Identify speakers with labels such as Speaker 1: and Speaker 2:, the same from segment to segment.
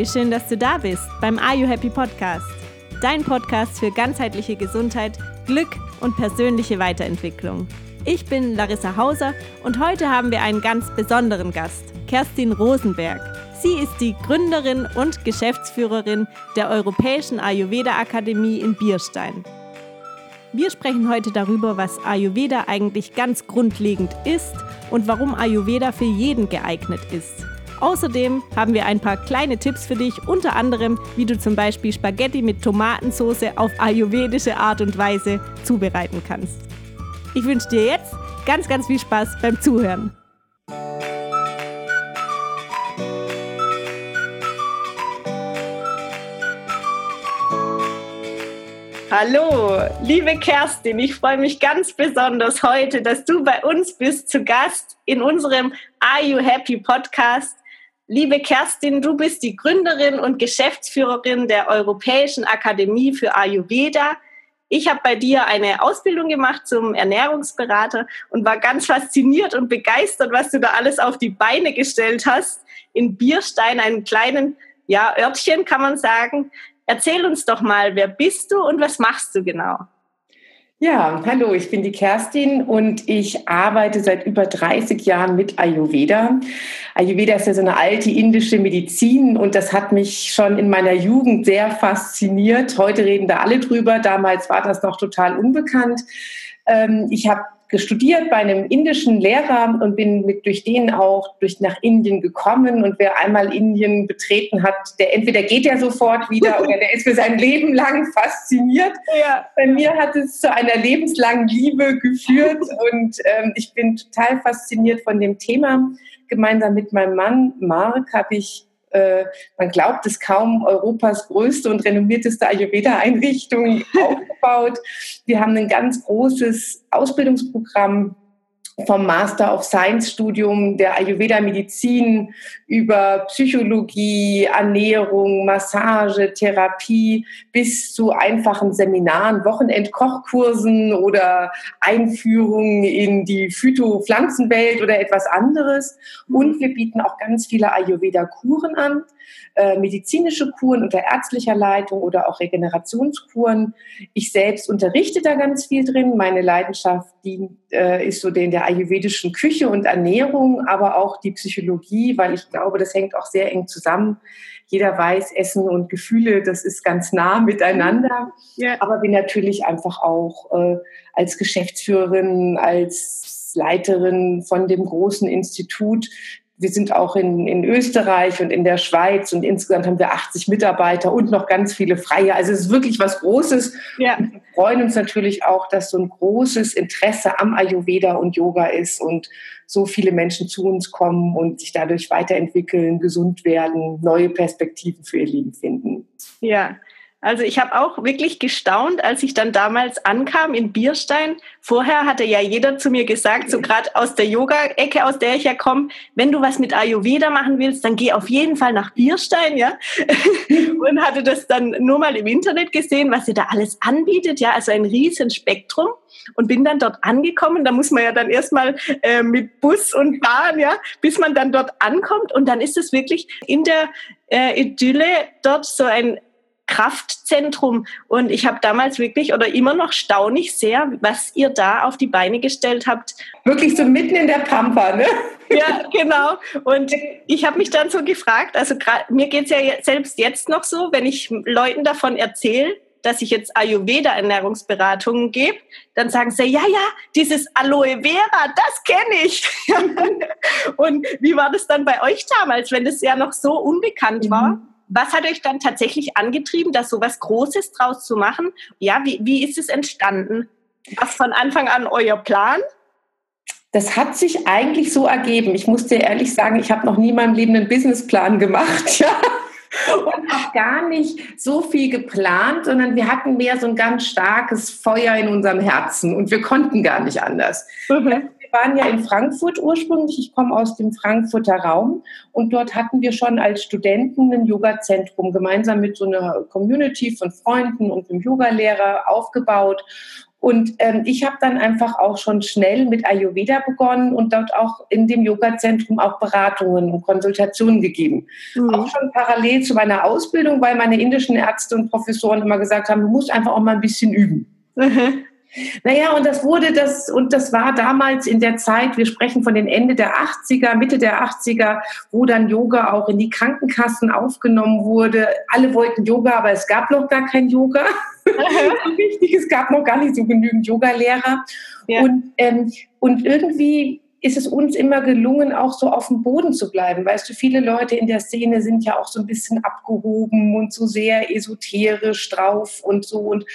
Speaker 1: wie schön, dass du da bist beim Are You Happy Podcast. Dein Podcast für ganzheitliche Gesundheit, Glück und persönliche Weiterentwicklung. Ich bin Larissa Hauser und heute haben wir einen ganz besonderen Gast, Kerstin Rosenberg. Sie ist die Gründerin und Geschäftsführerin der Europäischen Ayurveda Akademie in Bierstein. Wir sprechen heute darüber, was Ayurveda eigentlich ganz grundlegend ist und warum Ayurveda für jeden geeignet ist. Außerdem haben wir ein paar kleine Tipps für dich, unter anderem, wie du zum Beispiel Spaghetti mit Tomatensauce auf ayurvedische Art und Weise zubereiten kannst. Ich wünsche dir jetzt ganz, ganz viel Spaß beim Zuhören. Hallo, liebe Kerstin, ich freue mich ganz besonders heute, dass du bei uns bist, zu Gast in unserem Are You Happy Podcast. Liebe Kerstin, du bist die Gründerin und Geschäftsführerin der Europäischen Akademie für Ayurveda. Ich habe bei dir eine Ausbildung gemacht zum Ernährungsberater und war ganz fasziniert und begeistert, was du da alles auf die Beine gestellt hast. In Bierstein, einem kleinen ja, Örtchen, kann man sagen. Erzähl uns doch mal, wer bist du und was machst du genau?
Speaker 2: Ja, hallo, ich bin die Kerstin und ich arbeite seit über 30 Jahren mit Ayurveda. Ayurveda ist ja so eine alte indische Medizin und das hat mich schon in meiner Jugend sehr fasziniert. Heute reden da alle drüber. Damals war das noch total unbekannt. Ähm, ich habe studiert bei einem indischen Lehrer und bin mit durch den auch durch nach Indien gekommen. Und wer einmal Indien betreten hat, der entweder geht ja sofort wieder oder der ist für sein Leben lang fasziniert. Ja. Bei mir hat es zu einer lebenslangen Liebe geführt und ähm, ich bin total fasziniert von dem Thema. Gemeinsam mit meinem Mann Mark habe ich äh, man glaubt es kaum, Europas größte und renommierteste Ayurveda-Einrichtung aufgebaut. Wir haben ein ganz großes Ausbildungsprogramm vom Master of Science Studium der Ayurveda Medizin über Psychologie, Ernährung, Massage, Therapie bis zu einfachen Seminaren, Wochenendkochkursen oder Einführungen in die Phytopflanzenwelt oder etwas anderes. Und wir bieten auch ganz viele Ayurveda Kuren an. Äh, medizinische Kuren unter ärztlicher Leitung oder auch Regenerationskuren. Ich selbst unterrichte da ganz viel drin. Meine Leidenschaft die, äh, ist so in der ayurvedischen Küche und Ernährung, aber auch die Psychologie, weil ich glaube, das hängt auch sehr eng zusammen. Jeder weiß, Essen und Gefühle, das ist ganz nah miteinander. Ja. Aber bin natürlich einfach auch äh, als Geschäftsführerin, als Leiterin von dem großen Institut wir sind auch in, in Österreich und in der Schweiz und insgesamt haben wir 80 Mitarbeiter und noch ganz viele Freie. Also es ist wirklich was Großes. Ja. Und wir freuen uns natürlich auch, dass so ein großes Interesse am Ayurveda und Yoga ist und so viele Menschen zu uns kommen und sich dadurch weiterentwickeln, gesund werden, neue Perspektiven für ihr Leben finden.
Speaker 1: Ja, also ich habe auch wirklich gestaunt, als ich dann damals ankam in Bierstein. Vorher hatte ja jeder zu mir gesagt, so gerade aus der Yoga-Ecke, aus der ich ja komme, wenn du was mit Ayurveda machen willst, dann geh auf jeden Fall nach Bierstein, ja. Und hatte das dann nur mal im Internet gesehen, was sie da alles anbietet, ja, also ein riesen Spektrum. Und bin dann dort angekommen. Da muss man ja dann erstmal äh, mit Bus und Bahn, ja, bis man dann dort ankommt. Und dann ist es wirklich in der äh, Idylle dort so ein Kraftzentrum. Und ich habe damals wirklich oder immer noch staunig sehr, was ihr da auf die Beine gestellt habt.
Speaker 2: Wirklich so mitten in der Pampa, ne?
Speaker 1: Ja, genau. Und ich habe mich dann so gefragt, also mir geht es ja selbst jetzt noch so, wenn ich Leuten davon erzähle, dass ich jetzt Ayurveda-Ernährungsberatungen gebe, dann sagen sie, ja, ja, dieses Aloe Vera, das kenne ich. und wie war das dann bei euch damals, wenn das ja noch so unbekannt war? Was hat euch dann tatsächlich angetrieben, da so was Großes draus zu machen? Ja, wie, wie ist es entstanden? Was von Anfang an euer Plan?
Speaker 2: Das hat sich eigentlich so ergeben. Ich muss dir ehrlich sagen, ich habe noch nie in meinem Leben einen Businessplan gemacht. Ja und auch gar nicht so viel geplant, sondern wir hatten mehr so ein ganz starkes Feuer in unserem Herzen und wir konnten gar nicht anders. Mhm waren ja in Frankfurt ursprünglich. Ich komme aus dem Frankfurter Raum und dort hatten wir schon als Studenten ein Yoga-Zentrum gemeinsam mit so einer Community von Freunden und einem Yogalehrer aufgebaut. Und ähm, ich habe dann einfach auch schon schnell mit Ayurveda begonnen und dort auch in dem Yoga-Zentrum auch Beratungen und Konsultationen gegeben. Mhm. Auch schon parallel zu meiner Ausbildung, weil meine indischen Ärzte und Professoren immer gesagt haben, du musst einfach auch mal ein bisschen üben. Mhm. Naja, und das wurde das, und das war damals in der Zeit, wir sprechen von den Ende der 80er, Mitte der 80er, wo dann Yoga auch in die Krankenkassen aufgenommen wurde. Alle wollten Yoga, aber es gab noch gar kein Yoga. Richtig, es gab noch gar nicht so genügend Yogalehrer. Ja. Und, ähm, und irgendwie ist es uns immer gelungen, auch so auf dem Boden zu bleiben. Weißt du, viele Leute in der Szene sind ja auch so ein bisschen abgehoben und so sehr esoterisch drauf und so. Und,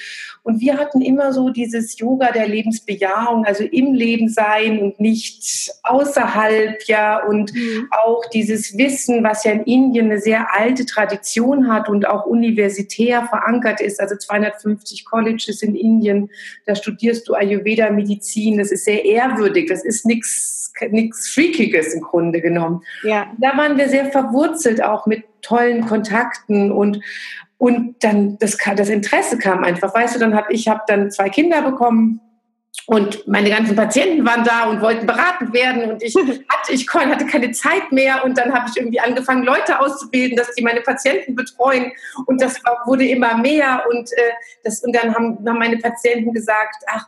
Speaker 2: und wir hatten immer so dieses Yoga der Lebensbejahung, also im Leben sein und nicht außerhalb, ja. Und mhm. auch dieses Wissen, was ja in Indien eine sehr alte Tradition hat und auch universitär verankert ist, also 250 Colleges in Indien, da studierst du Ayurveda Medizin, das ist sehr ehrwürdig, das ist nichts nichts Freakiges im Grunde genommen. Ja. Da waren wir sehr verwurzelt auch mit tollen Kontakten und und dann das, das Interesse kam einfach, weißt du, dann habe ich habe dann zwei Kinder bekommen und meine ganzen Patienten waren da und wollten beraten werden und ich hatte, ich hatte keine Zeit mehr und dann habe ich irgendwie angefangen, Leute auszubilden, dass die meine Patienten betreuen und das wurde immer mehr und, äh, das, und dann haben, haben meine Patienten gesagt, ach,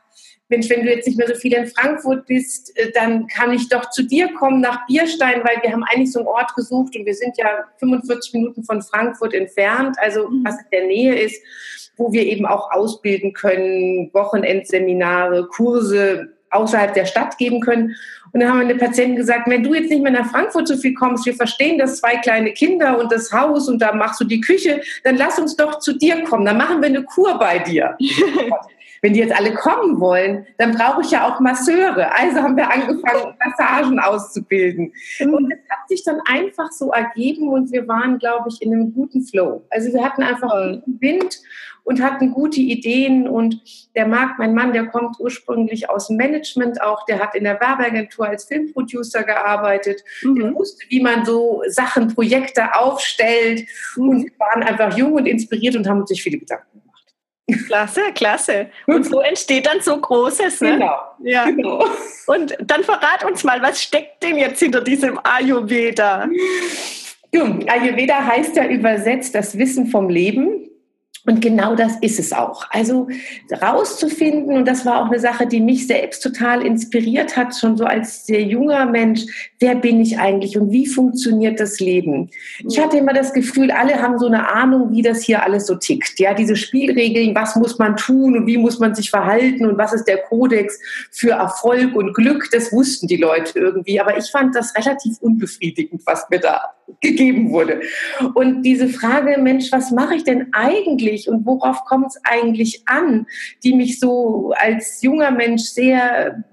Speaker 2: Mensch, wenn du jetzt nicht mehr so viel in Frankfurt bist, äh, dann kann ich doch zu dir kommen nach Bierstein, weil wir haben eigentlich so einen Ort gesucht und wir sind ja 45 Minuten von Frankfurt entfernt, also mhm. was in der Nähe ist, wo wir eben auch ausbilden können, Wochenendseminare, Kurse außerhalb der Stadt geben können. Und dann haben meine Patienten gesagt, wenn du jetzt nicht mehr nach Frankfurt so viel kommst, wir verstehen das zwei kleine Kinder und das Haus und da machst du die Küche, dann lass uns doch zu dir kommen, dann machen wir eine Kur bei dir. wenn die jetzt alle kommen wollen, dann brauche ich ja auch Masseure. Also haben wir angefangen, Massagen auszubilden. Mhm. Und es hat sich dann einfach so ergeben und wir waren, glaube ich, in einem guten Flow. Also wir hatten einfach guten Wind und hatten gute Ideen. Und der Marc, mein Mann, der kommt ursprünglich aus dem Management auch, der hat in der Werbeagentur als Filmproducer gearbeitet. Mhm. Der wusste, wie man so Sachen, Projekte aufstellt. Mhm. Und wir waren einfach jung und inspiriert und haben uns sich viele Gedanken gemacht.
Speaker 1: Klasse, klasse. Und so entsteht dann so Großes. Ne? Genau. Ja. Genau. Und dann verrat uns mal, was steckt denn jetzt hinter diesem Ayurveda?
Speaker 2: Ayurveda heißt ja übersetzt das Wissen vom Leben. Und genau das ist es auch. Also rauszufinden, und das war auch eine Sache, die mich selbst total inspiriert hat, schon so als sehr junger Mensch, wer bin ich eigentlich und wie funktioniert das Leben? Ich hatte immer das Gefühl, alle haben so eine Ahnung, wie das hier alles so tickt. Ja, diese Spielregeln, was muss man tun und wie muss man sich verhalten und was ist der Kodex für Erfolg und Glück, das wussten die Leute irgendwie. Aber ich fand das relativ unbefriedigend, was mir da gegeben wurde. Und diese Frage, Mensch, was mache ich denn eigentlich und worauf kommt es eigentlich an, die mich so als junger Mensch sehr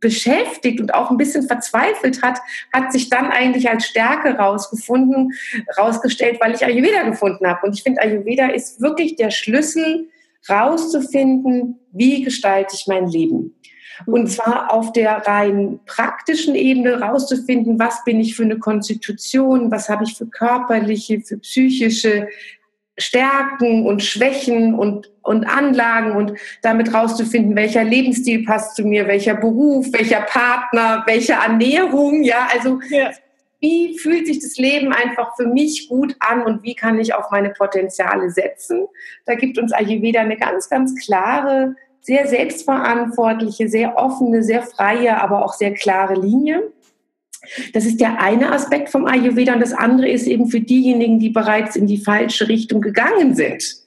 Speaker 2: beschäftigt und auch ein bisschen verzweifelt hat, hat sich dann eigentlich als Stärke rausgefunden, rausgestellt, weil ich Ayurveda gefunden habe. Und ich finde, Ayurveda ist wirklich der Schlüssel, rauszufinden, wie gestalte ich mein Leben. Und zwar auf der rein praktischen Ebene rauszufinden, was bin ich für eine Konstitution, was habe ich für körperliche, für psychische Stärken und Schwächen und, und Anlagen und damit rauszufinden, welcher Lebensstil passt zu mir, welcher Beruf, welcher Partner, welche Ernährung, ja, also ja. wie fühlt sich das Leben einfach für mich gut an und wie kann ich auf meine Potenziale setzen? Da gibt uns Ayurveda eine ganz, ganz klare sehr selbstverantwortliche, sehr offene, sehr freie, aber auch sehr klare Linie. Das ist der eine Aspekt vom Ayurveda. Und das andere ist eben für diejenigen, die bereits in die falsche Richtung gegangen sind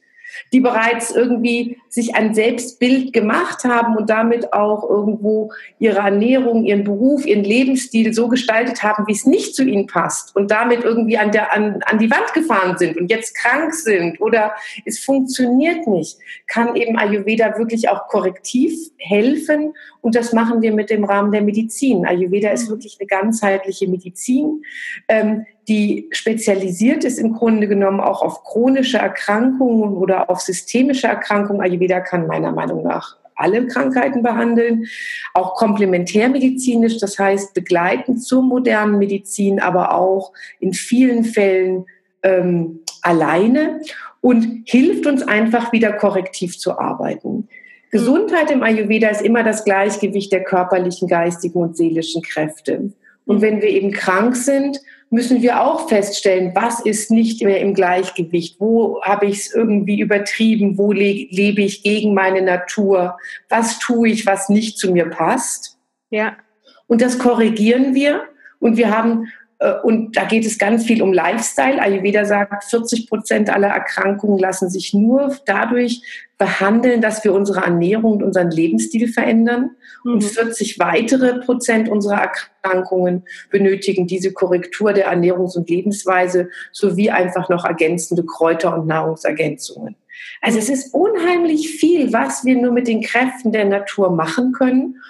Speaker 2: die bereits irgendwie sich ein Selbstbild gemacht haben und damit auch irgendwo ihre Ernährung, ihren Beruf, ihren Lebensstil so gestaltet haben, wie es nicht zu ihnen passt und damit irgendwie an, der, an, an die Wand gefahren sind und jetzt krank sind oder es funktioniert nicht, kann eben Ayurveda wirklich auch korrektiv helfen und das machen wir mit dem Rahmen der Medizin. Ayurveda ist wirklich eine ganzheitliche Medizin. Ähm, die spezialisiert ist im Grunde genommen auch auf chronische Erkrankungen oder auf systemische Erkrankungen. Ayurveda kann meiner Meinung nach alle Krankheiten behandeln, auch komplementärmedizinisch, das heißt begleitend zur modernen Medizin, aber auch in vielen Fällen ähm, alleine und hilft uns einfach wieder korrektiv zu arbeiten. Gesundheit im Ayurveda ist immer das Gleichgewicht der körperlichen, geistigen und seelischen Kräfte. Und wenn wir eben krank sind, müssen wir auch feststellen, was ist nicht mehr im Gleichgewicht, wo habe ich es irgendwie übertrieben, wo le lebe ich gegen meine Natur, was tue ich, was nicht zu mir passt. Ja. Und das korrigieren wir und wir haben und da geht es ganz viel um Lifestyle. Ayurveda sagt, 40 Prozent aller Erkrankungen lassen sich nur dadurch behandeln, dass wir unsere Ernährung und unseren Lebensstil verändern. Mhm. Und 40 weitere Prozent unserer Erkrankungen benötigen diese Korrektur der Ernährungs- und Lebensweise sowie einfach noch ergänzende Kräuter- und Nahrungsergänzungen. Also es ist unheimlich viel, was wir nur mit den Kräften der Natur machen können.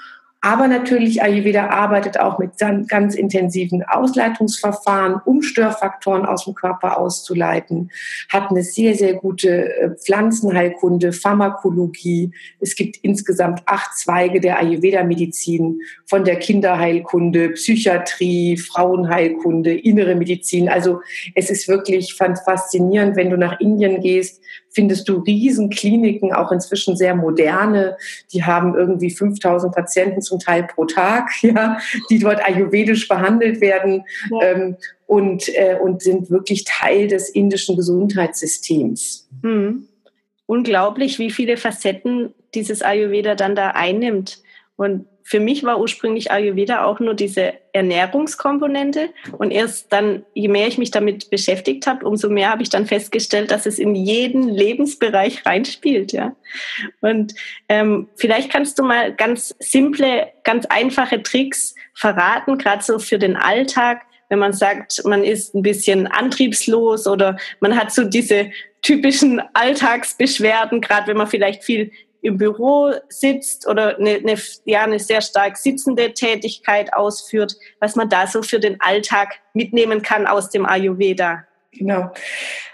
Speaker 2: Aber natürlich, Ayurveda arbeitet auch mit ganz intensiven Ausleitungsverfahren, um Störfaktoren aus dem Körper auszuleiten, hat eine sehr, sehr gute äh, Pflanzenheilkunde, Pharmakologie. Es gibt insgesamt acht Zweige der Ayurveda-Medizin, von der Kinderheilkunde, Psychiatrie, Frauenheilkunde, innere Medizin. Also es ist wirklich faszinierend, wenn du nach Indien gehst, findest du Riesenkliniken, auch inzwischen sehr moderne. Die haben irgendwie 5000 Patienten zum Teil pro Tag, ja, die dort ayurvedisch behandelt werden ja. ähm, und, äh, und sind wirklich Teil des indischen Gesundheitssystems.
Speaker 1: Hm. Unglaublich, wie viele Facetten dieses Ayurveda dann da einnimmt. Und für mich war ursprünglich Ayurveda auch nur diese Ernährungskomponente. Und erst dann, je mehr ich mich damit beschäftigt habe, umso mehr habe ich dann festgestellt, dass es in jeden Lebensbereich reinspielt. Ja. Und ähm, vielleicht kannst du mal ganz simple, ganz einfache Tricks verraten, gerade so für den Alltag, wenn man sagt, man ist ein bisschen antriebslos oder man hat so diese typischen Alltagsbeschwerden, gerade wenn man vielleicht viel im Büro sitzt oder eine, eine, ja, eine sehr stark sitzende Tätigkeit ausführt, was man da so für den Alltag mitnehmen kann aus dem Ayurveda.
Speaker 2: Genau.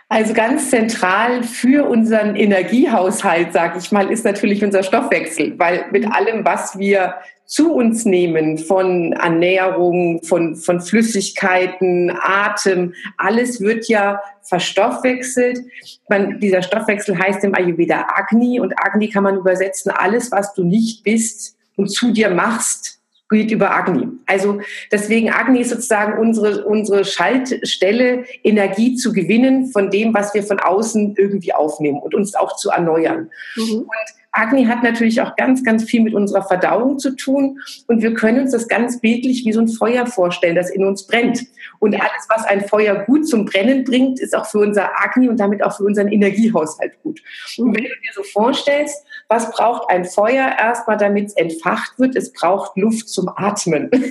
Speaker 2: Also ganz zentral für unseren Energiehaushalt, sage ich mal, ist natürlich unser Stoffwechsel, weil mit allem, was wir zu uns nehmen von Ernährung, von, von Flüssigkeiten, Atem, alles wird ja verstoffwechselt. Man, dieser Stoffwechsel heißt im Ayurveda Agni und Agni kann man übersetzen, alles, was du nicht bist und zu dir machst, geht über Agni. Also deswegen Agni ist sozusagen unsere, unsere Schaltstelle, Energie zu gewinnen von dem, was wir von außen irgendwie aufnehmen und uns auch zu erneuern. Mhm. Und Agni hat natürlich auch ganz, ganz viel mit unserer Verdauung zu tun. Und wir können uns das ganz bildlich wie so ein Feuer vorstellen, das in uns brennt. Und alles, was ein Feuer gut zum Brennen bringt, ist auch für unser Agni und damit auch für unseren Energiehaushalt gut. Und wenn du dir so vorstellst, was braucht ein Feuer erstmal, damit es entfacht wird? Es braucht Luft zum Atmen.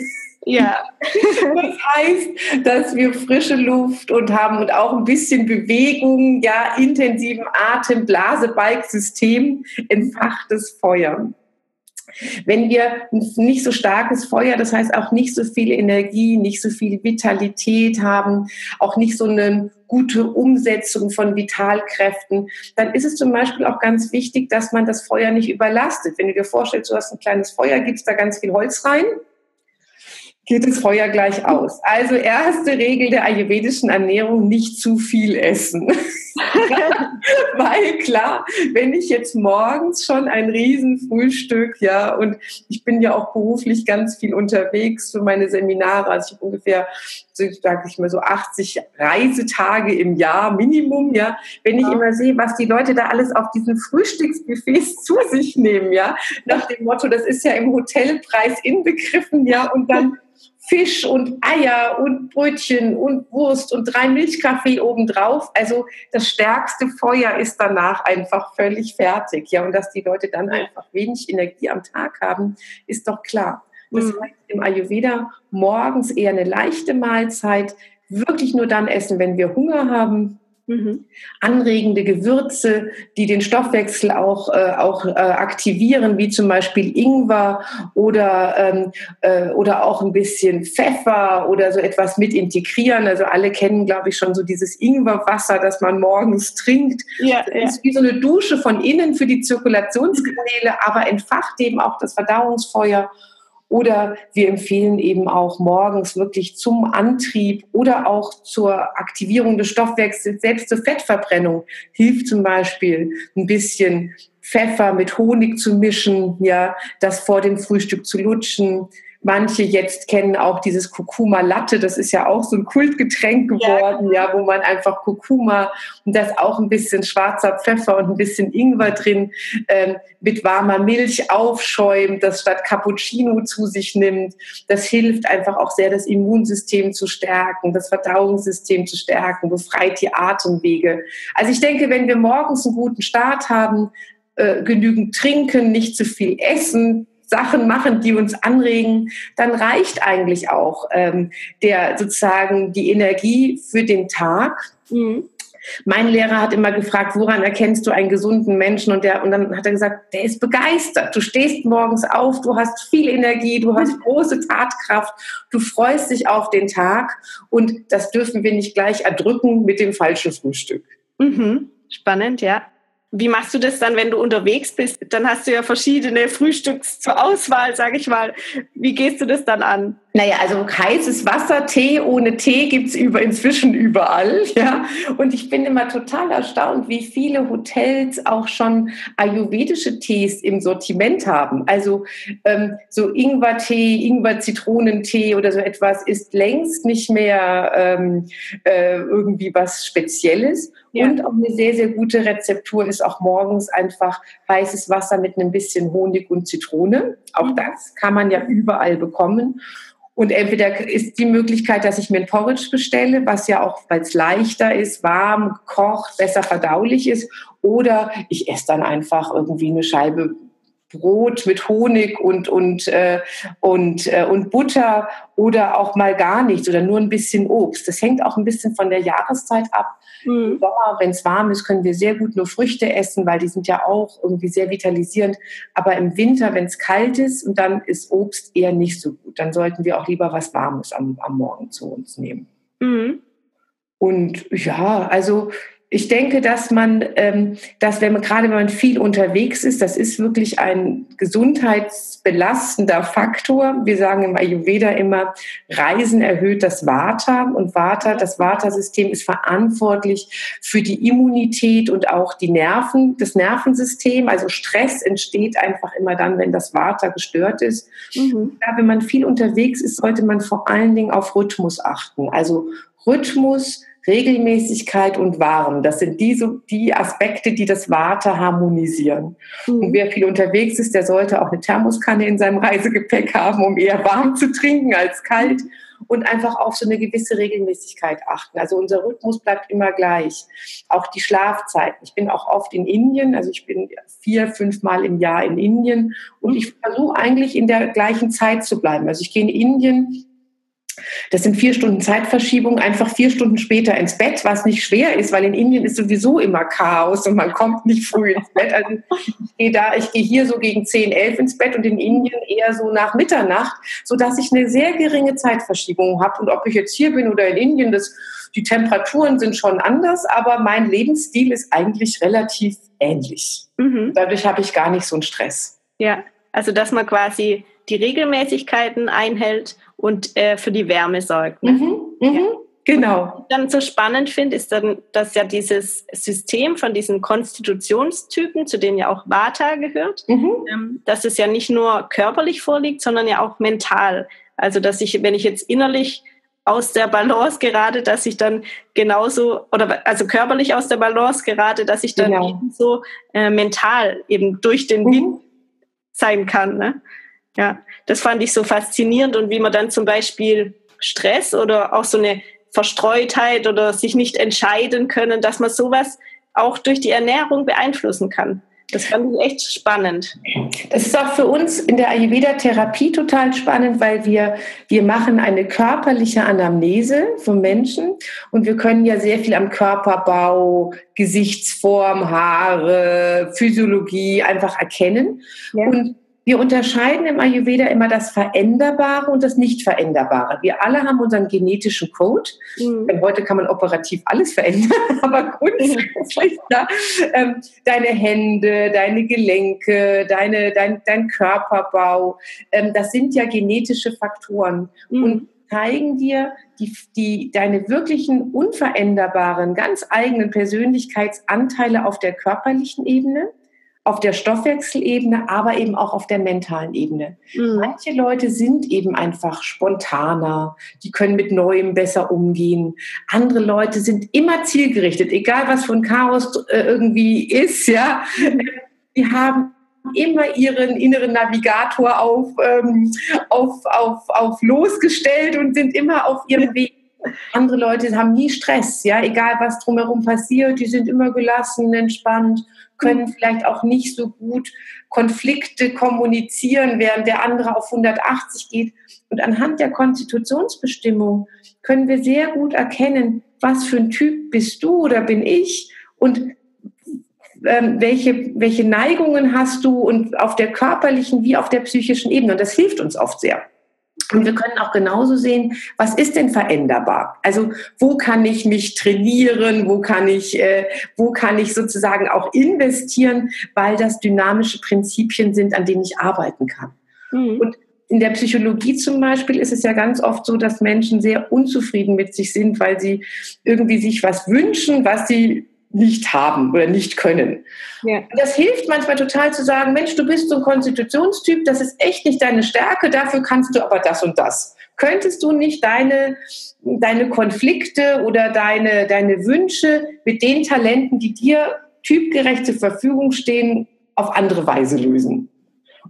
Speaker 2: Ja. Das heißt, dass wir frische Luft und haben und auch ein bisschen Bewegung, ja, intensiven Atem, Blasebalgsystem, entfachtes Feuer. Wenn wir nicht so starkes Feuer, das heißt auch nicht so viel Energie, nicht so viel Vitalität haben, auch nicht so eine gute Umsetzung von Vitalkräften, dann ist es zum Beispiel auch ganz wichtig, dass man das Feuer nicht überlastet. Wenn du dir vorstellst, du hast ein kleines Feuer, gibst da ganz viel Holz rein, geht das Feuer gleich aus. Also erste Regel der ayurvedischen Ernährung, nicht zu viel essen. Weil klar, wenn ich jetzt morgens schon ein Riesenfrühstück, ja, und ich bin ja auch beruflich ganz viel unterwegs für meine Seminare, also ich habe ungefähr, sage ich mal so 80 Reisetage im Jahr Minimum, ja, wenn ich ja. immer sehe, was die Leute da alles auf diesen Frühstücksbuffets zu sich nehmen, ja, nach dem Motto, das ist ja im Hotelpreis inbegriffen, ja, und dann Fisch und Eier und Brötchen und Wurst und drei Milchkaffee obendrauf. Also das stärkste Feuer ist danach einfach völlig fertig. Ja, und dass die Leute dann einfach wenig Energie am Tag haben, ist doch klar. Das mhm. heißt im Ayurveda morgens eher eine leichte Mahlzeit, wirklich nur dann essen, wenn wir Hunger haben Mhm. Anregende Gewürze, die den Stoffwechsel auch, äh, auch äh, aktivieren, wie zum Beispiel Ingwer oder, ähm, äh, oder auch ein bisschen Pfeffer oder so etwas mit integrieren. Also alle kennen, glaube ich, schon so dieses Ingwerwasser, das man morgens trinkt. Ja, das ja. ist wie so eine Dusche von innen für die Zirkulationskanäle, aber entfacht eben auch das Verdauungsfeuer Oder wir empfehlen eben auch morgens wirklich zum Antrieb oder auch zur Aktivierung des Stoffwechsels, selbst zur Fettverbrennung, hilft zum Beispiel ein bisschen Pfeffer mit Honig zu mischen, ja, das vor dem Frühstück zu lutschen, Manche jetzt kennen auch dieses Kurkuma Latte, das ist ja auch so ein Kultgetränk geworden, ja, ja wo man einfach Kurkuma und das auch ein bisschen schwarzer Pfeffer und ein bisschen Ingwer drin ähm, mit warmer Milch aufschäumt, das statt Cappuccino zu sich nimmt. Das hilft einfach auch sehr, das Immunsystem zu stärken, das Verdauungssystem zu stärken, befreit die Atemwege. Also ich denke, wenn wir morgens einen guten Start haben, äh, genügend trinken, nicht zu viel essen, Sachen machen, die uns anregen, dann reicht eigentlich auch ähm, der sozusagen die Energie für den Tag. Mhm. Mein Lehrer hat immer gefragt, woran erkennst du einen gesunden Menschen? Und, der, und dann hat er gesagt, der ist begeistert. Du stehst morgens auf, du hast viel Energie, du hast große Tatkraft, du freust dich auf den Tag. Und das dürfen wir nicht gleich erdrücken mit dem falschen Frühstück.
Speaker 1: Mhm. Spannend, ja. Wie machst du das dann, wenn du unterwegs bist? Dann hast du ja verschiedene Frühstücks zur Auswahl, sage ich mal. Wie gehst du das dann an?
Speaker 2: Naja, also heißes Wasser, Tee ohne Tee gibt's über, inzwischen überall. Ja? Und ich bin immer total erstaunt, wie viele Hotels auch schon ayurvedische Tees im Sortiment haben. Also ähm, so Ingwer-Tee, Ingwer-Zitronentee oder so etwas ist längst nicht mehr ähm, äh, irgendwie was Spezielles. Ja. Und auch eine sehr, sehr gute Rezeptur ist auch morgens einfach heißes Wasser mit einem bisschen Honig und Zitrone. Auch mhm. das kann man ja überall bekommen. Und entweder ist die Möglichkeit, dass ich mir ein Porridge bestelle, was ja auch, weil es leichter ist, warm, kocht, besser verdaulich ist. Oder ich esse dann einfach irgendwie eine Scheibe Brot mit Honig und, und, äh, und, äh, und Butter oder auch mal gar nichts oder nur ein bisschen Obst. Das hängt auch ein bisschen von der Jahreszeit ab. Mhm. Im Sommer, wenn es warm ist, können wir sehr gut nur Früchte essen, weil die sind ja auch irgendwie sehr vitalisierend. Aber im Winter, wenn es kalt ist und dann ist Obst eher nicht so gut, dann sollten wir auch lieber was Warmes am, am Morgen zu uns nehmen. Mhm. Und ja, also ich denke, dass man, ähm, dass wenn man gerade wenn man viel unterwegs ist, das ist wirklich ein gesundheitsbelastender Faktor. Wir sagen im Ayurveda immer, Reisen erhöht das Vata und Vata, das Vata-System ist verantwortlich für die Immunität und auch die Nerven, das Nervensystem. Also Stress entsteht einfach immer dann, wenn das Vata gestört ist. Mhm. Ja, wenn man viel unterwegs ist, sollte man vor allen Dingen auf Rhythmus achten. Also Rhythmus, Regelmäßigkeit und warm. Das sind die, so, die Aspekte, die das Warte harmonisieren. Mhm. Und wer viel unterwegs ist, der sollte auch eine Thermoskanne in seinem Reisegepäck haben, um eher warm zu trinken als kalt und einfach auf so eine gewisse Regelmäßigkeit achten. Also unser Rhythmus bleibt immer gleich. Auch die Schlafzeiten. Ich bin auch oft in Indien, also ich bin vier, fünf Mal im Jahr in Indien und ich versuche eigentlich in der gleichen Zeit zu bleiben. Also ich gehe in Indien das sind vier Stunden Zeitverschiebung, einfach vier Stunden später ins Bett, was nicht schwer ist, weil in Indien ist sowieso immer Chaos und man kommt nicht früh ins Bett. Also ich gehe da, ich gehe hier so gegen 10, 11 ins Bett und in Indien eher so nach Mitternacht, sodass ich eine sehr geringe Zeitverschiebung habe. Und ob ich jetzt hier bin oder in Indien, das, die Temperaturen sind schon anders, aber mein Lebensstil ist eigentlich relativ ähnlich. Mhm. Dadurch habe ich gar nicht so einen Stress.
Speaker 1: Ja, also dass man quasi die Regelmäßigkeiten einhält und äh, für die Wärme sorgt. Ne? Mhm,
Speaker 2: mh, ja. Genau.
Speaker 1: Was ich dann so spannend finde, ist dann, dass ja dieses System von diesen Konstitutionstypen, zu denen ja auch Vata gehört, mhm. ähm, dass es ja nicht nur körperlich vorliegt, sondern ja auch mental. Also dass ich, wenn ich jetzt innerlich aus der Balance gerate, dass ich dann genauso oder also körperlich aus der Balance gerate, dass ich dann genau. ebenso äh, mental eben durch den mhm. Wind sein kann. Ne? Ja, das fand ich so faszinierend und wie man dann zum Beispiel Stress oder auch so eine Verstreutheit oder sich nicht entscheiden können, dass man sowas auch durch die Ernährung beeinflussen kann. Das fand ich echt spannend.
Speaker 2: Das ist auch für uns in der Ayurveda-Therapie total spannend, weil wir, wir machen eine körperliche Anamnese vom Menschen und wir können ja sehr viel am Körperbau, Gesichtsform, Haare, Physiologie einfach erkennen. Ja. Und Wir unterscheiden im Ayurveda immer das Veränderbare und das Nicht-Veränderbare. Wir alle haben unseren genetischen Code. Mhm. Denn heute kann man operativ alles verändern, aber grundsätzlich, ja, ähm, deine Hände, deine Gelenke, deine, dein, dein Körperbau, ähm, das sind ja genetische Faktoren. Mhm. Und zeigen dir die, die, deine wirklichen unveränderbaren, ganz eigenen Persönlichkeitsanteile auf der körperlichen Ebene, auf der Stoffwechselebene, aber eben auch auf der mentalen Ebene. Mhm. Manche Leute sind eben einfach spontaner, die können mit Neuem besser umgehen. Andere Leute sind immer zielgerichtet, egal was für ein Chaos äh, irgendwie ist, ja. Die haben immer ihren inneren Navigator auf, ähm, auf, auf, auf losgestellt und sind immer auf ihrem Weg. Andere Leute haben nie Stress, ja, egal was drumherum passiert, die sind immer gelassen, entspannt, können vielleicht auch nicht so gut Konflikte kommunizieren, während der andere auf 180 geht. Und anhand der Konstitutionsbestimmung können wir sehr gut erkennen, was für ein Typ bist du oder bin ich und ähm, welche, welche Neigungen hast du und auf der körperlichen wie auf der psychischen Ebene. Und das hilft uns oft sehr. Und wir können auch genauso sehen, was ist denn veränderbar? Also wo kann ich mich trainieren? Wo kann ich, äh, wo kann ich sozusagen auch investieren, weil das dynamische Prinzipien sind, an denen ich arbeiten kann. Mhm. Und in der Psychologie zum Beispiel ist es ja ganz oft so, dass Menschen sehr unzufrieden mit sich sind, weil sie irgendwie sich was wünschen, was sie nicht haben oder nicht können. Ja. Das hilft manchmal total zu sagen, Mensch, du bist so ein Konstitutionstyp, das ist echt nicht deine Stärke, dafür kannst du aber das und das. Könntest du nicht deine, deine Konflikte oder deine, deine Wünsche mit den Talenten, die dir typgerecht zur Verfügung stehen, auf andere Weise lösen?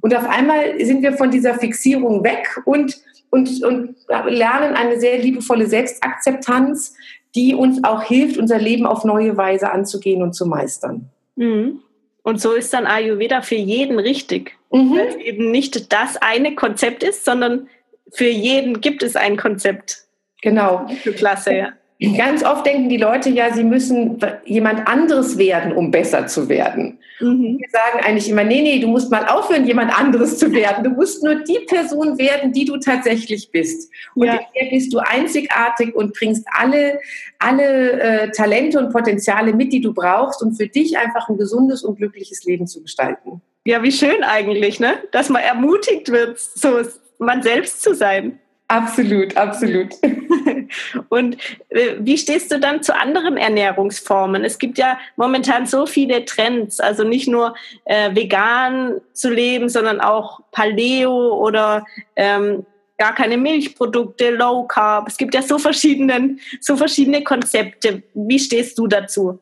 Speaker 2: Und auf einmal sind wir von dieser Fixierung weg und, und, und lernen eine sehr liebevolle Selbstakzeptanz, die uns auch hilft, unser Leben auf neue Weise anzugehen und zu meistern.
Speaker 1: Mhm. Und so ist dann Ayurveda für jeden richtig. Mhm. Weil es eben nicht das eine Konzept ist, sondern für jeden gibt es ein Konzept.
Speaker 2: Genau.
Speaker 1: Für Klasse, ja.
Speaker 2: Ganz oft denken die Leute ja, sie müssen jemand anderes werden, um besser zu werden. Mhm. Wir sagen eigentlich immer, nee, nee, du musst mal aufhören, jemand anderes zu werden. Du musst nur die Person werden, die du tatsächlich bist. Und ja. in der bist du einzigartig und bringst alle, alle äh, Talente und Potenziale mit, die du brauchst, um für dich einfach ein gesundes und glückliches Leben zu gestalten.
Speaker 1: Ja, wie schön eigentlich, ne? Dass man ermutigt wird, so man selbst zu sein.
Speaker 2: Absolut, absolut.
Speaker 1: Und äh, wie stehst du dann zu anderen Ernährungsformen? Es gibt ja momentan so viele Trends, also nicht nur äh, vegan zu leben, sondern auch Paleo oder ähm, gar keine Milchprodukte, Low Carb. Es gibt ja so verschiedene, so verschiedene Konzepte. Wie stehst du dazu?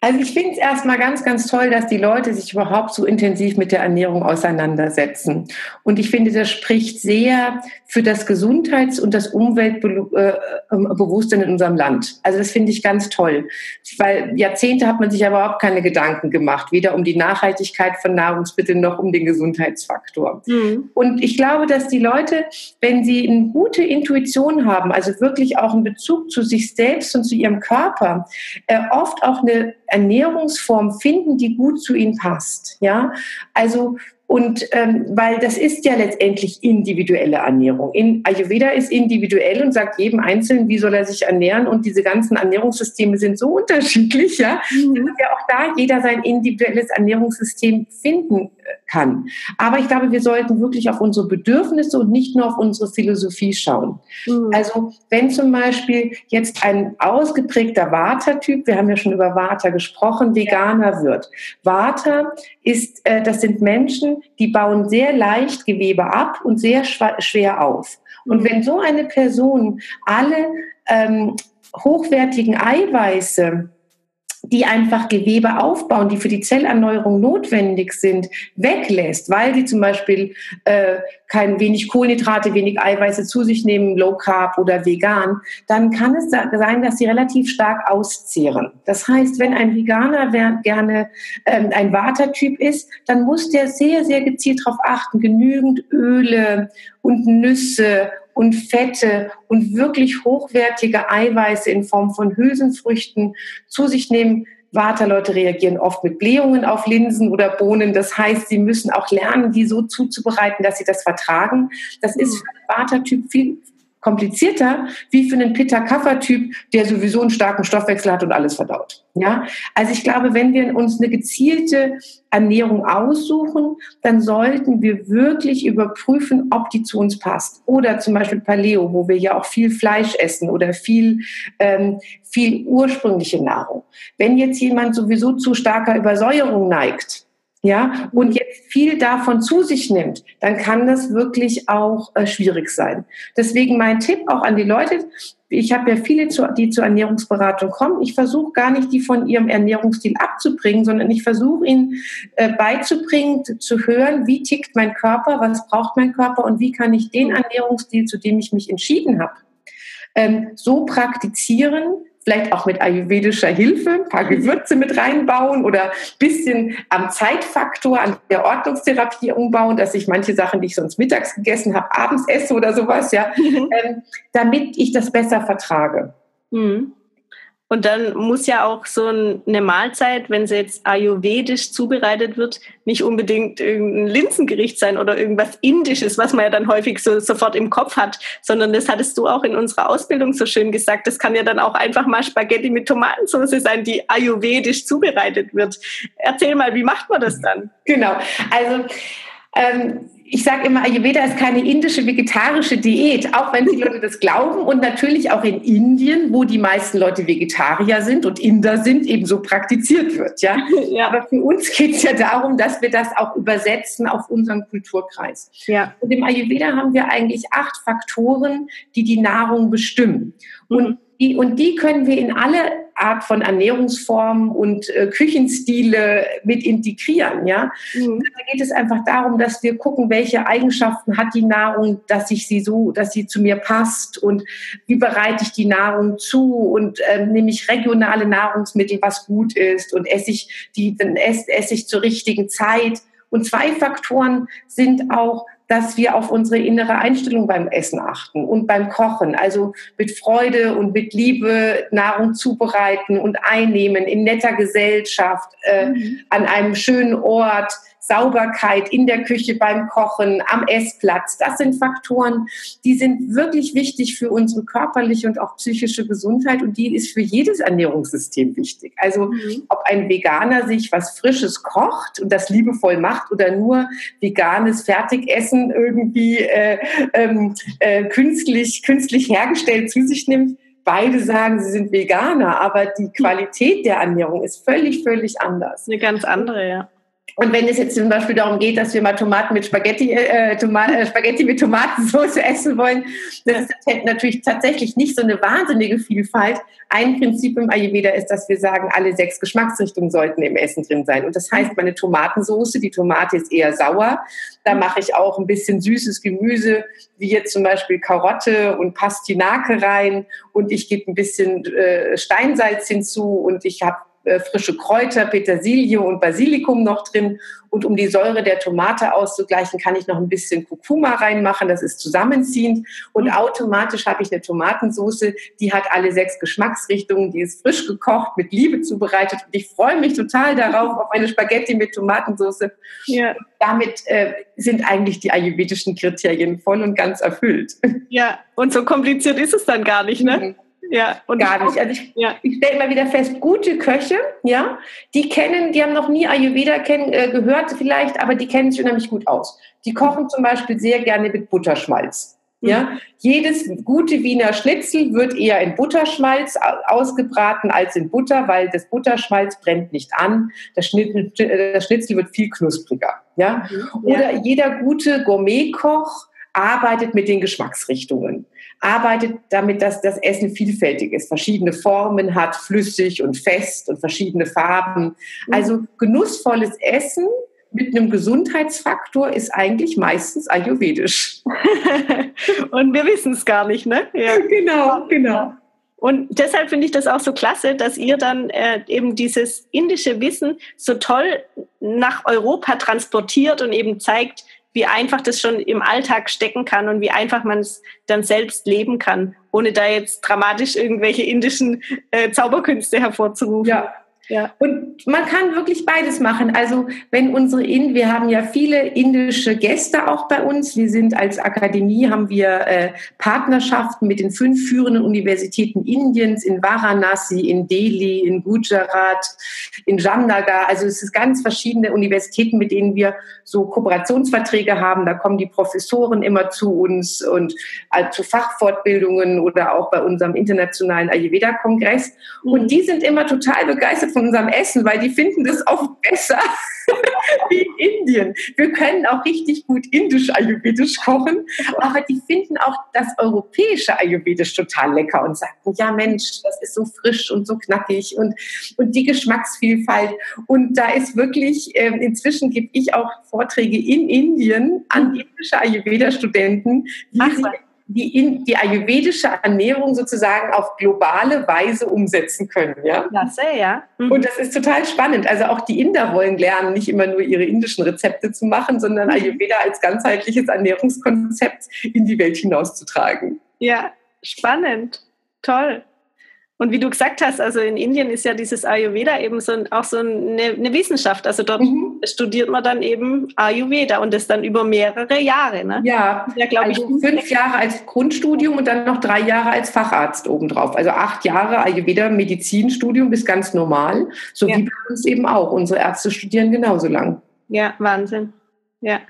Speaker 2: Also ich finde es erstmal ganz, ganz toll, dass die Leute sich überhaupt so intensiv mit der Ernährung auseinandersetzen. Und ich finde, das spricht sehr für das Gesundheits- und das Umweltbewusstsein in unserem Land. Also das finde ich ganz toll. Weil Jahrzehnte hat man sich aber überhaupt keine Gedanken gemacht, weder um die Nachhaltigkeit von Nahrungsmitteln noch um den Gesundheitsfaktor. Mhm. Und ich glaube, dass die Leute, wenn sie eine gute Intuition haben, also wirklich auch einen Bezug zu sich selbst und zu ihrem Körper, äh, oft auch eine Ernährungsform finden, die gut zu ihnen passt. Ja, also und ähm, weil das ist ja letztendlich individuelle Ernährung. In Ayurveda ist individuell und sagt jedem Einzelnen, wie soll er sich ernähren. Und diese ganzen Ernährungssysteme sind so unterschiedlich, ja, mhm. dass ja auch da jeder sein individuelles Ernährungssystem finden kann. Aber ich glaube, wir sollten wirklich auf unsere Bedürfnisse und nicht nur auf unsere Philosophie schauen. Mhm. Also wenn zum Beispiel jetzt ein ausgeprägter Vata-Typ, wir haben ja schon über Vata gesprochen, Veganer wird. Vata ist, äh, das sind Menschen, die bauen sehr leicht Gewebe ab und sehr schwer auf. Und wenn so eine Person alle ähm, hochwertigen Eiweiße die einfach Gewebe aufbauen, die für die Zellerneuerung notwendig sind, weglässt, weil sie zum Beispiel äh, kein wenig Kohlenhydrate, wenig Eiweiße zu sich nehmen, Low Carb oder vegan, dann kann es sein, dass sie relativ stark auszehren. Das heißt, wenn ein Veganer gerne ähm, ein Vata-Typ ist, dann muss der sehr, sehr gezielt darauf achten, genügend Öle und Nüsse und Fette und wirklich hochwertige Eiweiße in Form von Hülsenfrüchten zu sich nehmen Vata-Leute reagieren oft mit Blähungen auf Linsen oder Bohnen. Das heißt, sie müssen auch lernen, die so zuzubereiten, dass sie das vertragen. Das ist für den Vata-Typ viel komplizierter wie für einen Pitta-Kapha-Typ, der sowieso einen starken Stoffwechsel hat und alles verdaut. Ja, also ich glaube, wenn wir uns eine gezielte Ernährung aussuchen, dann sollten wir wirklich überprüfen, ob die zu uns passt. Oder zum Beispiel Paleo, wo wir ja auch viel Fleisch essen oder viel, ähm, viel ursprüngliche Nahrung. Wenn jetzt jemand sowieso zu starker Übersäuerung neigt, ja, und jetzt viel davon zu sich nimmt, dann kann das wirklich auch äh, schwierig sein. Deswegen mein Tipp auch an die Leute, ich habe ja viele, zu, die zur Ernährungsberatung kommen. Ich versuche gar nicht, die von ihrem Ernährungsstil abzubringen, sondern ich versuche ihnen äh, beizubringen, zu hören, wie tickt mein Körper, was braucht mein Körper und wie kann ich den Ernährungsstil, zu dem ich mich entschieden habe, ähm, so praktizieren, vielleicht auch mit ayurvedischer Hilfe, ein paar Gewürze mit reinbauen oder ein bisschen am Zeitfaktor, an der Ordnungstherapie umbauen, dass ich manche Sachen, die ich sonst mittags gegessen habe, abends esse oder sowas, ja, mhm. ähm, damit ich das besser vertrage.
Speaker 1: Mhm. Und dann muss ja auch so eine Mahlzeit, wenn sie jetzt ayurvedisch zubereitet wird, nicht unbedingt irgendein Linsengericht sein oder irgendwas Indisches, was man ja dann häufig so sofort im Kopf hat, sondern das hattest du auch in unserer Ausbildung so schön gesagt. Das kann ja dann auch einfach mal Spaghetti mit Tomatensauce sein, die ayurvedisch zubereitet wird. Erzähl mal, wie macht man das dann?
Speaker 2: Genau. Also ähm, ich sage immer, Ayurveda ist keine indische vegetarische Diät, auch wenn die Leute das glauben und natürlich auch in Indien, wo die meisten Leute Vegetarier sind und Inder sind, ebenso praktiziert wird. Ja? ja. Aber für uns geht es ja darum, dass wir das auch übersetzen auf unseren Kulturkreis. Ja. Und im Ayurveda haben wir eigentlich acht Faktoren, die die Nahrung bestimmen. Und mhm. Die, und die können wir in alle Art von Ernährungsformen und äh, Küchenstile mit integrieren. Ja? Mhm. Da geht es einfach darum, dass wir gucken, welche Eigenschaften hat die Nahrung, dass ich sie so, dass sie zu mir passt und wie bereite ich die Nahrung zu und ähm, nehme ich regionale Nahrungsmittel, was gut ist und esse ich die, dann esse, esse ich zur richtigen Zeit. Und zwei Faktoren sind auch dass wir auf unsere innere Einstellung beim Essen achten und beim Kochen. Also mit Freude und mit Liebe Nahrung zubereiten und einnehmen in netter Gesellschaft, äh, mhm. an einem schönen Ort, Sauberkeit in der Küche beim Kochen, am Essplatz. Das sind Faktoren, die sind wirklich wichtig für unsere körperliche und auch psychische Gesundheit und die ist für jedes Ernährungssystem wichtig. Also mhm. ob ein Veganer sich was Frisches kocht und das liebevoll macht oder nur veganes Fertigessen irgendwie äh, ähm, äh, künstlich, künstlich hergestellt zu sich nimmt, beide sagen, sie sind Veganer, aber die Qualität der Ernährung ist völlig, völlig anders.
Speaker 1: Eine ganz andere, ja.
Speaker 2: Und wenn es jetzt zum Beispiel darum geht, dass wir mal Tomaten mit Spaghetti, äh, Toma äh, Spaghetti mit Tomatensauce essen wollen, das ist natürlich tatsächlich nicht so eine wahnsinnige Vielfalt. Ein Prinzip im Ayurveda ist, dass wir sagen, alle sechs Geschmacksrichtungen sollten im Essen drin sein. Und das heißt, meine Tomatensauce, die Tomate ist eher sauer. Da mache ich auch ein bisschen süßes Gemüse, wie jetzt zum Beispiel Karotte und Pastinake rein. Und ich gebe ein bisschen äh, Steinsalz hinzu und ich habe äh, frische Kräuter, Petersilie und Basilikum noch drin. Und um die Säure der Tomate auszugleichen, kann ich noch ein bisschen Kurkuma reinmachen. Das ist zusammenziehend. Und mhm. automatisch habe ich eine Tomatensauce, die hat alle sechs Geschmacksrichtungen. Die ist frisch gekocht, mit Liebe zubereitet. Und ich freue mich total darauf, auf eine Spaghetti mit Tomatensauce. Ja. Damit äh, sind eigentlich die ayurvedischen Kriterien voll und ganz erfüllt.
Speaker 1: Ja, und so kompliziert ist es dann gar nicht, ne? Mhm.
Speaker 2: Ja, und gar nicht. Also ich, ja. ich stelle immer wieder fest, gute Köche, ja, die kennen, die haben noch nie Ayurveda kennen, äh, gehört vielleicht, aber die kennen sich unheimlich gut aus. Die kochen zum Beispiel sehr gerne mit Butterschmalz. Ja, mhm. jedes gute Wiener Schnitzel wird eher in Butterschmalz ausgebraten als in Butter, weil das Butterschmalz brennt nicht an. Das Schnitzel, das Schnitzel wird viel knuspriger. Ja, mhm. oder ja. jeder gute Gourmetkoch arbeitet mit den Geschmacksrichtungen arbeitet damit, dass das Essen vielfältig ist, verschiedene Formen hat, flüssig und fest und verschiedene Farben. Mhm. Also genussvolles Essen mit einem Gesundheitsfaktor ist eigentlich meistens ayurvedisch.
Speaker 1: und wir wissen es gar nicht, ne?
Speaker 2: Ja. Genau, genau.
Speaker 1: Und deshalb finde ich das auch so klasse, dass ihr dann äh, eben dieses indische Wissen so toll nach Europa transportiert und eben zeigt, wie einfach das schon im Alltag stecken kann und wie einfach man es dann selbst leben kann, ohne da jetzt dramatisch irgendwelche indischen äh, Zauberkünste hervorzurufen.
Speaker 2: Ja. Ja. Und man kann wirklich beides machen. Also wenn unsere in, wir haben ja viele indische Gäste auch bei uns. Wir sind als Akademie haben wir äh, Partnerschaften mit den fünf führenden Universitäten Indiens in Varanasi, in Delhi, in Gujarat, in Jamnagar. Also es sind ganz verschiedene Universitäten, mit denen wir so Kooperationsverträge haben. Da kommen die Professoren immer zu uns und äh, zu Fachfortbildungen oder auch bei unserem internationalen Ayurveda-Kongress. Und mhm. die sind immer total begeistert von unserem Essen, weil die finden das oft besser wie in Indien. Wir können auch richtig gut indisch-ayurvedisch kochen, aber die finden auch das europäische Ayurvedisch total lecker und sagten, ja Mensch, das ist so frisch und so knackig und, und die Geschmacksvielfalt. Und da ist wirklich, äh, inzwischen gebe ich auch Vorträge in Indien an indische Ayurveda-Studenten, wie sie die, in, die ayurvedische Ernährung sozusagen auf globale Weise umsetzen können. Ja,
Speaker 1: sehr, ja. Mhm.
Speaker 2: Und das ist total spannend. Also auch die Inder wollen lernen, nicht immer nur ihre indischen Rezepte zu machen, sondern mhm. Ayurveda als ganzheitliches Ernährungskonzept in die Welt hinauszutragen.
Speaker 1: Ja, spannend. Toll. Und wie du gesagt hast, also in Indien ist ja dieses Ayurveda eben so auch so eine, eine Wissenschaft. Also dort mhm. Studiert man dann eben Ayurveda und das dann über mehrere Jahre. Ne?
Speaker 2: Ja, ja glaube also ich. Fünf Jahre als Grundstudium und dann noch drei Jahre als Facharzt obendrauf. Also acht Jahre Ayurveda-Medizinstudium ist ganz normal. So ja. wie bei uns eben auch. Unsere Ärzte studieren genauso lang.
Speaker 1: Ja, Wahnsinn. Ja.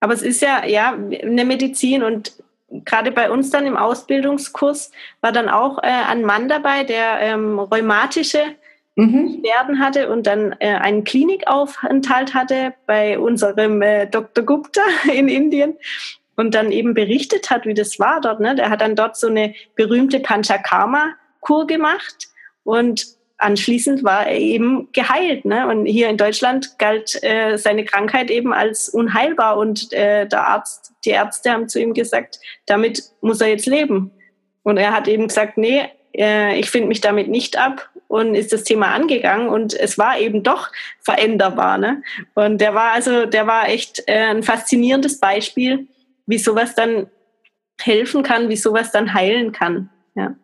Speaker 1: Aber es ist ja, ja, eine Medizin und gerade bei uns dann im Ausbildungskurs war dann auch äh, ein Mann dabei, der ähm, rheumatische mhm. Hatte und dann äh, einen Klinikaufenthalt hatte bei unserem äh, Dr. Gupta in Indien und dann eben berichtet hat, wie das war dort. Ne? Der hat dann dort so eine berühmte Panchakarma-Kur gemacht und anschließend war er eben geheilt. Ne? Und hier in Deutschland galt äh, seine Krankheit eben als unheilbar und äh, der Arzt, die Ärzte haben zu ihm gesagt, damit muss er jetzt leben. Und er hat eben gesagt, nee, äh, ich finde mich damit nicht ab und ist das Thema angegangen und es war eben doch veränderbar. Ne? Und der war also, der war echt äh, ein faszinierendes Beispiel, wie sowas dann helfen kann, wie sowas dann heilen kann. Ja.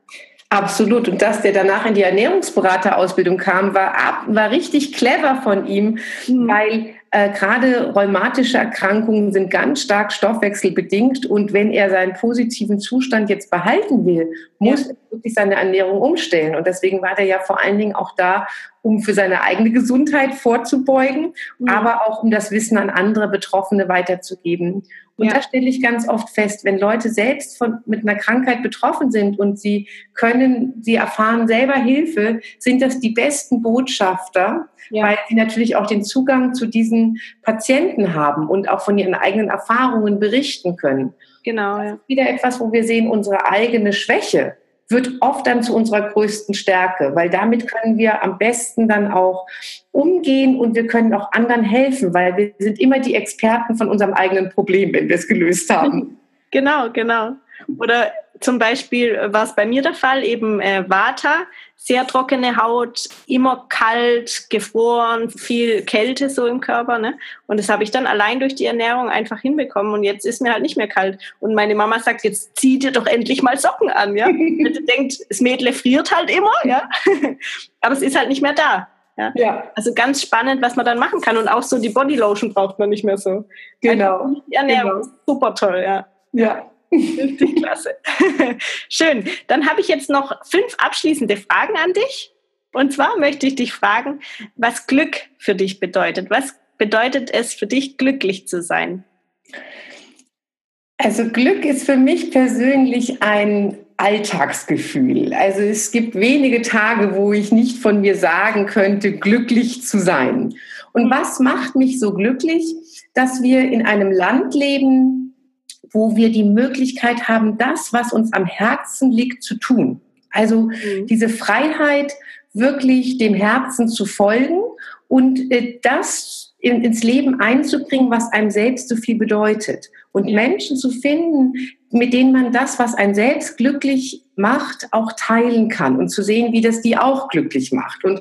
Speaker 2: Absolut. Und dass der danach in die Ernährungsberaterausbildung kam, war, war richtig clever von ihm, mhm. weil äh, gerade rheumatische Erkrankungen sind ganz stark stoffwechselbedingt. Und wenn er seinen positiven Zustand jetzt behalten will, muss ja. er wirklich seine Ernährung umstellen. Und deswegen war der ja vor allen Dingen auch da, um für seine eigene Gesundheit vorzubeugen, mhm. aber auch um das Wissen an andere Betroffene weiterzugeben. Und ja. da stelle ich ganz oft fest, wenn Leute selbst von, mit einer Krankheit betroffen sind und sie können, sie erfahren selber Hilfe, sind das die besten Botschafter, ja. weil sie natürlich auch den Zugang zu diesen Patienten haben und auch von ihren eigenen Erfahrungen berichten können.
Speaker 1: Genau.
Speaker 2: Ist wieder etwas, wo wir sehen, unsere eigene Schwäche wird oft dann zu unserer größten Stärke, weil damit können wir am besten dann auch umgehen und wir können auch anderen helfen, weil wir sind immer die Experten von unserem eigenen Problem, wenn wir es gelöst haben.
Speaker 1: Genau, genau. Oder zum Beispiel war es bei mir der Fall, eben äh, Vata, sehr trockene Haut, immer kalt, gefroren, viel Kälte so im Körper. Ne? Und das habe ich dann allein durch die Ernährung einfach hinbekommen. Und jetzt ist mir halt nicht mehr kalt. Und meine Mama sagt, jetzt zieh dir doch endlich mal Socken an. Ja? Und du denkt, das Mädle friert halt immer, ja. Aber es ist halt nicht mehr da. Ja? ja? Also ganz spannend, was man dann machen kann. Und auch so die Bodylotion braucht man nicht mehr so.
Speaker 2: Genau.
Speaker 1: Die Ernährung genau. super toll, ja.
Speaker 2: Ja.
Speaker 1: Richtig klasse. Schön. Dann habe ich jetzt noch fünf abschließende Fragen an dich. Und zwar möchte ich dich fragen, was Glück für dich bedeutet. Was bedeutet es für dich, glücklich zu sein?
Speaker 2: Also Glück ist für mich persönlich ein Alltagsgefühl. Also es gibt wenige Tage, wo ich nicht von mir sagen könnte, glücklich zu sein. Und was macht mich so glücklich? Dass wir in einem Land leben, wo wir die Möglichkeit haben, das, was uns am Herzen liegt, zu tun. Also mhm. diese Freiheit, wirklich dem Herzen zu folgen und äh, das in, ins Leben einzubringen, was einem selbst so viel bedeutet. Und Menschen zu finden, mit denen man das, was einen selbst glücklich macht, auch teilen kann und zu sehen, wie das die auch glücklich macht. Und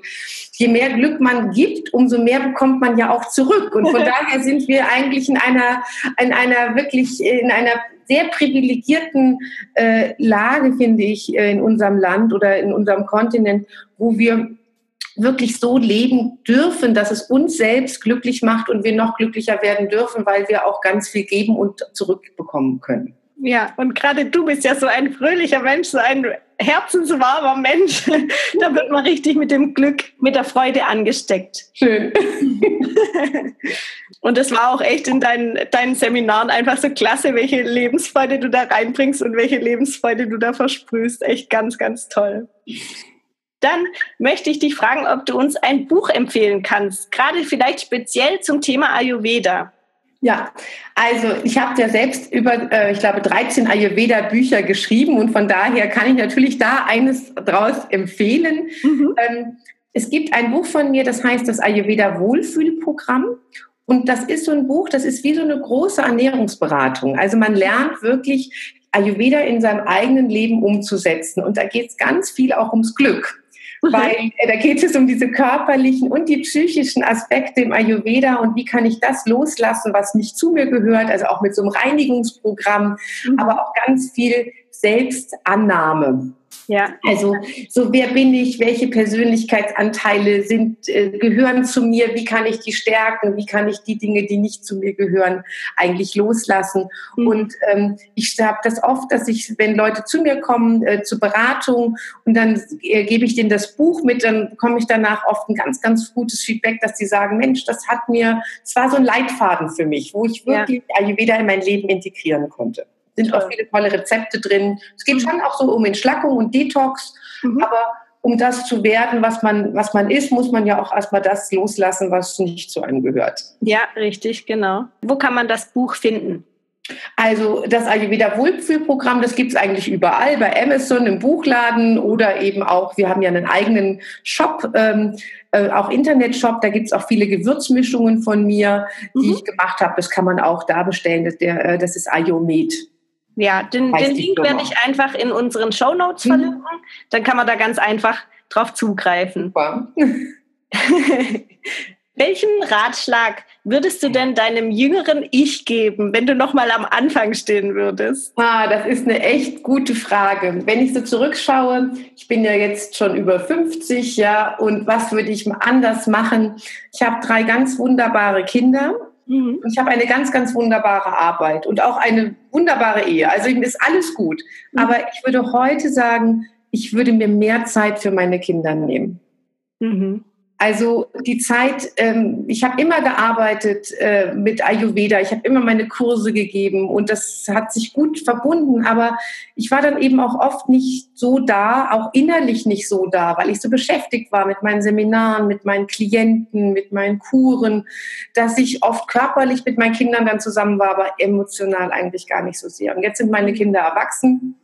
Speaker 2: je mehr Glück man gibt, umso mehr bekommt man ja auch zurück. Und von daher sind wir eigentlich in einer, in einer wirklich, in einer sehr privilegierten äh, Lage, finde ich, äh, in unserem Land oder in unserem Kontinent, wo wir wirklich so leben dürfen, dass es uns selbst glücklich macht und wir noch glücklicher werden dürfen, weil wir auch ganz viel geben und zurückbekommen können.
Speaker 1: Ja, und gerade du bist ja so ein fröhlicher Mensch, so ein herzenswarmer Mensch. da wird man richtig mit dem Glück, mit der Freude angesteckt.
Speaker 2: Schön.
Speaker 1: und es war auch echt in deinen, deinen Seminaren einfach so klasse, welche Lebensfreude du da reinbringst und welche Lebensfreude du da versprühst. Echt ganz, ganz toll. Dann möchte ich dich fragen, ob du uns ein Buch empfehlen kannst, gerade vielleicht speziell zum Thema Ayurveda.
Speaker 2: Ja, also ich habe ja selbst über, äh, ich glaube, 13 Ayurveda-Bücher geschrieben und von daher kann ich natürlich da eines draus empfehlen. Mhm. Ähm, es gibt ein Buch von mir, das heißt das Ayurveda Wohlfühlprogramm. Und das ist so ein Buch, das ist wie so eine große Ernährungsberatung. Also man lernt wirklich Ayurveda in seinem eigenen Leben umzusetzen. Und da geht es ganz viel auch ums Glück weil äh, da geht es um diese körperlichen und die psychischen Aspekte im Ayurveda und wie kann ich das loslassen, was nicht zu mir gehört, also auch mit so einem Reinigungsprogramm, mhm. aber auch ganz viel Selbstannahme. Ja. Also so wer bin ich, welche Persönlichkeitsanteile sind, äh, gehören zu mir, wie kann ich die stärken, wie kann ich die Dinge, die nicht zu mir gehören, eigentlich loslassen. Mhm. Und ähm, ich habe das oft, dass ich, wenn Leute zu mir kommen äh, zur Beratung und dann äh, gebe ich denen das Buch mit, dann komme ich danach oft ein ganz, ganz gutes Feedback, dass die sagen, Mensch, das hat mir, es war so ein Leitfaden für mich, wo ich wirklich ja. Ayurveda in mein Leben integrieren konnte sind auch viele tolle Rezepte drin. Es geht mhm. schon auch so um Entschlackung und Detox, mhm. aber um das zu werden, was man, was man ist, muss man ja auch erstmal das loslassen, was nicht zu einem gehört.
Speaker 1: Ja, richtig, genau. Wo kann man das Buch finden?
Speaker 2: Also das Ayurveda Wohlfühlprogramm, das gibt es eigentlich überall, bei Amazon, im Buchladen oder eben auch, wir haben ja einen eigenen Shop, ähm, äh, auch Internetshop, da gibt es auch viele Gewürzmischungen von mir, die mhm. ich gemacht habe. Das kann man auch da bestellen, das, der, äh, das ist Ayomed.
Speaker 1: Ja, den, den Link werde ich einfach in unseren Show Notes mhm. verlinken. Mhm. Dann kann man da ganz einfach drauf zugreifen. Super. Welchen Ratschlag würdest du denn deinem jüngeren Ich geben, wenn du noch mal am Anfang stehen würdest?
Speaker 2: Ah, das ist eine echt gute Frage. Wenn ich so zurückschaue, ich bin ja jetzt schon über 50, ja, und was würde ich anders machen? Ich habe drei ganz wunderbare Kinder Mhm. Und ich habe eine ganz, ganz wunderbare Arbeit und auch eine wunderbare Ehe. Also ist alles gut. Mhm. Aber ich würde heute sagen, ich würde mir mehr Zeit für meine Kinder nehmen. Mhm. Also die Zeit, ähm, ich habe immer gearbeitet äh, mit Ayurveda, ich habe immer meine Kurse gegeben und das hat sich gut verbunden, aber ich war dann eben auch oft nicht so da, auch innerlich nicht so da, weil ich so beschäftigt war mit meinen Seminaren, mit meinen Klienten, mit meinen Kuren, dass ich oft körperlich mit meinen Kindern dann zusammen war, aber emotional eigentlich gar nicht so sehr. Und jetzt sind meine Kinder erwachsen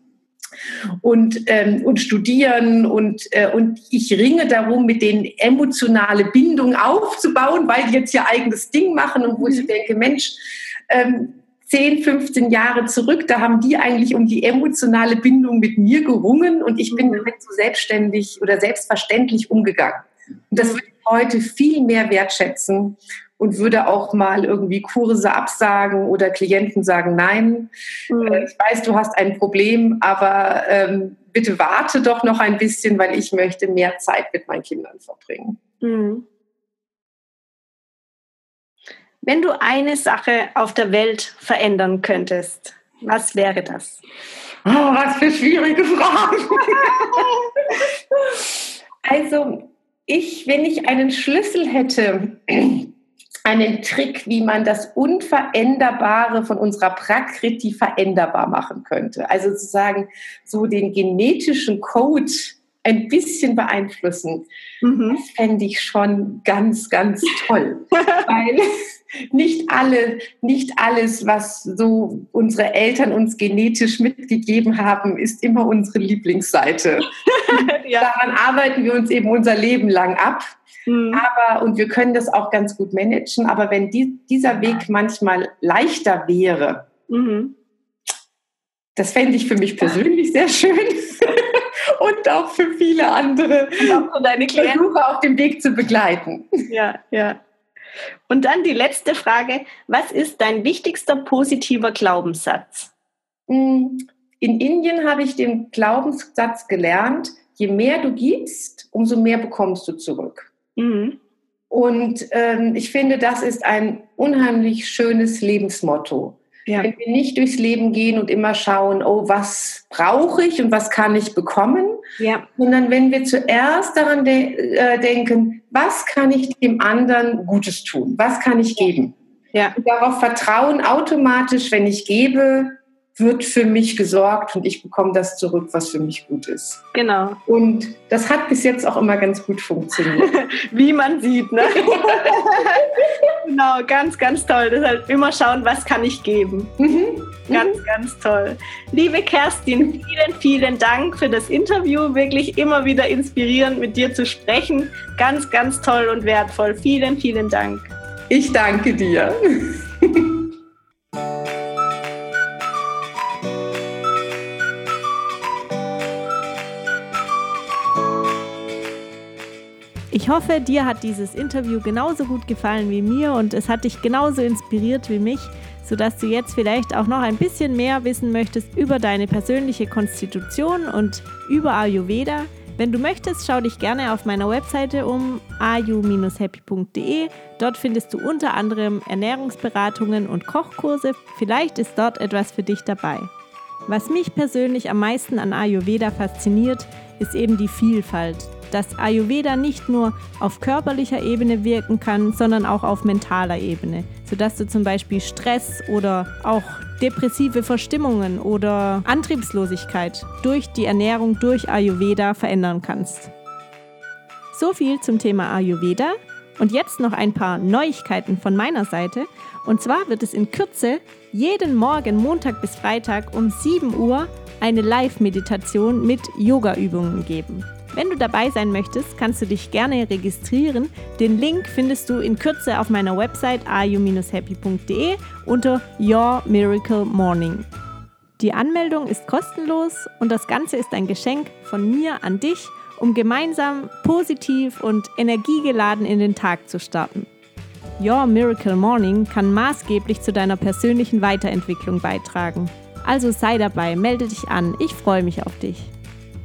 Speaker 2: und, ähm, und studieren und, äh, und ich ringe darum, mit denen emotionale Bindung aufzubauen, weil die jetzt ihr eigenes Ding machen und wo ich mhm. denke, Mensch, ähm, 10, 15 Jahre zurück, da haben die eigentlich um die emotionale Bindung mit mir gerungen und ich bin mhm. damit so selbstständig oder selbstverständlich umgegangen. Und das würde ich heute viel mehr wertschätzen und würde auch mal irgendwie Kurse absagen oder Klienten sagen, nein, mhm. ich weiß, du hast ein Problem, aber ähm, bitte warte doch noch ein bisschen, weil ich möchte mehr Zeit mit meinen Kindern verbringen. Mhm.
Speaker 1: Wenn du eine Sache auf der Welt verändern könntest, was wäre das?
Speaker 2: Oh, was für schwierige Fragen. also, ich, wenn ich einen Schlüssel hätte, einen Trick, wie man das Unveränderbare von unserer Prakriti veränderbar machen könnte. Also sozusagen so den genetischen Code ein bisschen beeinflussen. Mhm. Das fände ich schon ganz, ganz toll. Weil nicht alle, nicht alles, was so unsere Eltern uns genetisch mitgegeben haben, ist immer unsere Lieblingsseite. ja. Daran arbeiten wir uns eben unser Leben lang ab. Mhm. Aber, und wir können das auch ganz gut managen, aber wenn die, dieser Weg manchmal leichter wäre, mhm. das fände ich für mich persönlich sehr schön und auch für viele andere. Und auch deine Klienten. Versuche auf dem Weg zu begleiten.
Speaker 1: Ja, ja. Und dann die letzte Frage. Was ist dein wichtigster positiver Glaubenssatz?
Speaker 2: Mm, in Indien habe ich den Glaubenssatz gelernt, je mehr du gibst, umso mehr bekommst du zurück. Mhm. Und ähm, ich finde, das ist ein unheimlich schönes Lebensmotto. Ja. Wenn wir nicht durchs Leben gehen und immer schauen, oh, was brauche ich und was kann ich bekommen, ja. sondern wenn wir zuerst daran de äh, denken, was kann ich dem anderen Gutes tun, was kann ich geben. Ja. Und darauf vertrauen automatisch, wenn ich gebe, wird für mich gesorgt und ich bekomme das zurück, was für mich gut ist.
Speaker 1: Genau.
Speaker 2: Und das hat bis jetzt auch immer ganz gut funktioniert.
Speaker 1: Wie man sieht, ne? genau, ganz, ganz toll. Deshalb immer schauen, was kann ich geben. Mhm. Ganz, mhm. ganz toll. Liebe Kerstin, vielen, vielen Dank für das Interview. Wirklich immer wieder inspirierend, mit dir zu sprechen. Ganz, ganz toll und wertvoll. Vielen, vielen Dank.
Speaker 2: Ich danke dir.
Speaker 1: Ich hoffe, dir hat dieses Interview genauso gut gefallen wie mir und es hat dich genauso inspiriert wie mich, sodass du jetzt vielleicht auch noch ein bisschen mehr wissen möchtest über deine persönliche Konstitution und über Ayurveda. Wenn du möchtest, schau dich gerne auf meiner Webseite um ayu-happy.de. Dort findest du unter anderem Ernährungsberatungen und Kochkurse. Vielleicht ist dort etwas für dich dabei. Was mich persönlich am meisten an Ayurveda fasziniert, ist eben die Vielfalt dass Ayurveda nicht nur auf körperlicher Ebene wirken kann, sondern auch auf mentaler Ebene, sodass du zum Beispiel Stress oder auch depressive Verstimmungen oder Antriebslosigkeit durch die Ernährung durch Ayurveda verändern kannst. So viel zum Thema Ayurveda. Und jetzt noch ein paar Neuigkeiten von meiner Seite. Und zwar wird es in Kürze jeden Morgen Montag bis Freitag um 7 Uhr eine Live-Meditation mit Yoga-Übungen geben. Wenn du dabei sein möchtest, kannst du dich gerne registrieren. Den Link findest du in Kürze auf meiner Website ayu-happy.de unter Your Miracle Morning. Die Anmeldung ist kostenlos und das Ganze ist ein Geschenk von mir an dich, um gemeinsam positiv und energiegeladen in den Tag zu starten. Your Miracle Morning kann maßgeblich zu deiner persönlichen Weiterentwicklung beitragen. Also sei dabei, melde dich an, ich freue mich auf dich.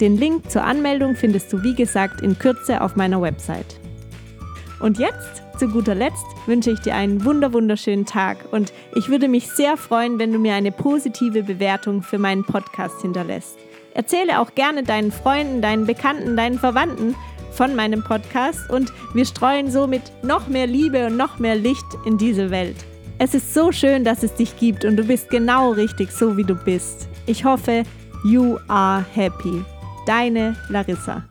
Speaker 1: Den Link zur Anmeldung findest du wie gesagt in Kürze auf meiner Website. Und jetzt, zu guter Letzt, wünsche ich dir einen wunder wunderschönen Tag und ich würde mich sehr freuen, wenn du mir eine positive Bewertung für meinen Podcast hinterlässt. Erzähle auch gerne deinen Freunden, deinen Bekannten, deinen Verwandten von meinem Podcast und wir streuen somit noch mehr Liebe und noch mehr Licht in diese Welt. Es ist so schön, dass es dich gibt und du bist genau richtig so, wie du bist. Ich hoffe, you are happy. Deine Larissa.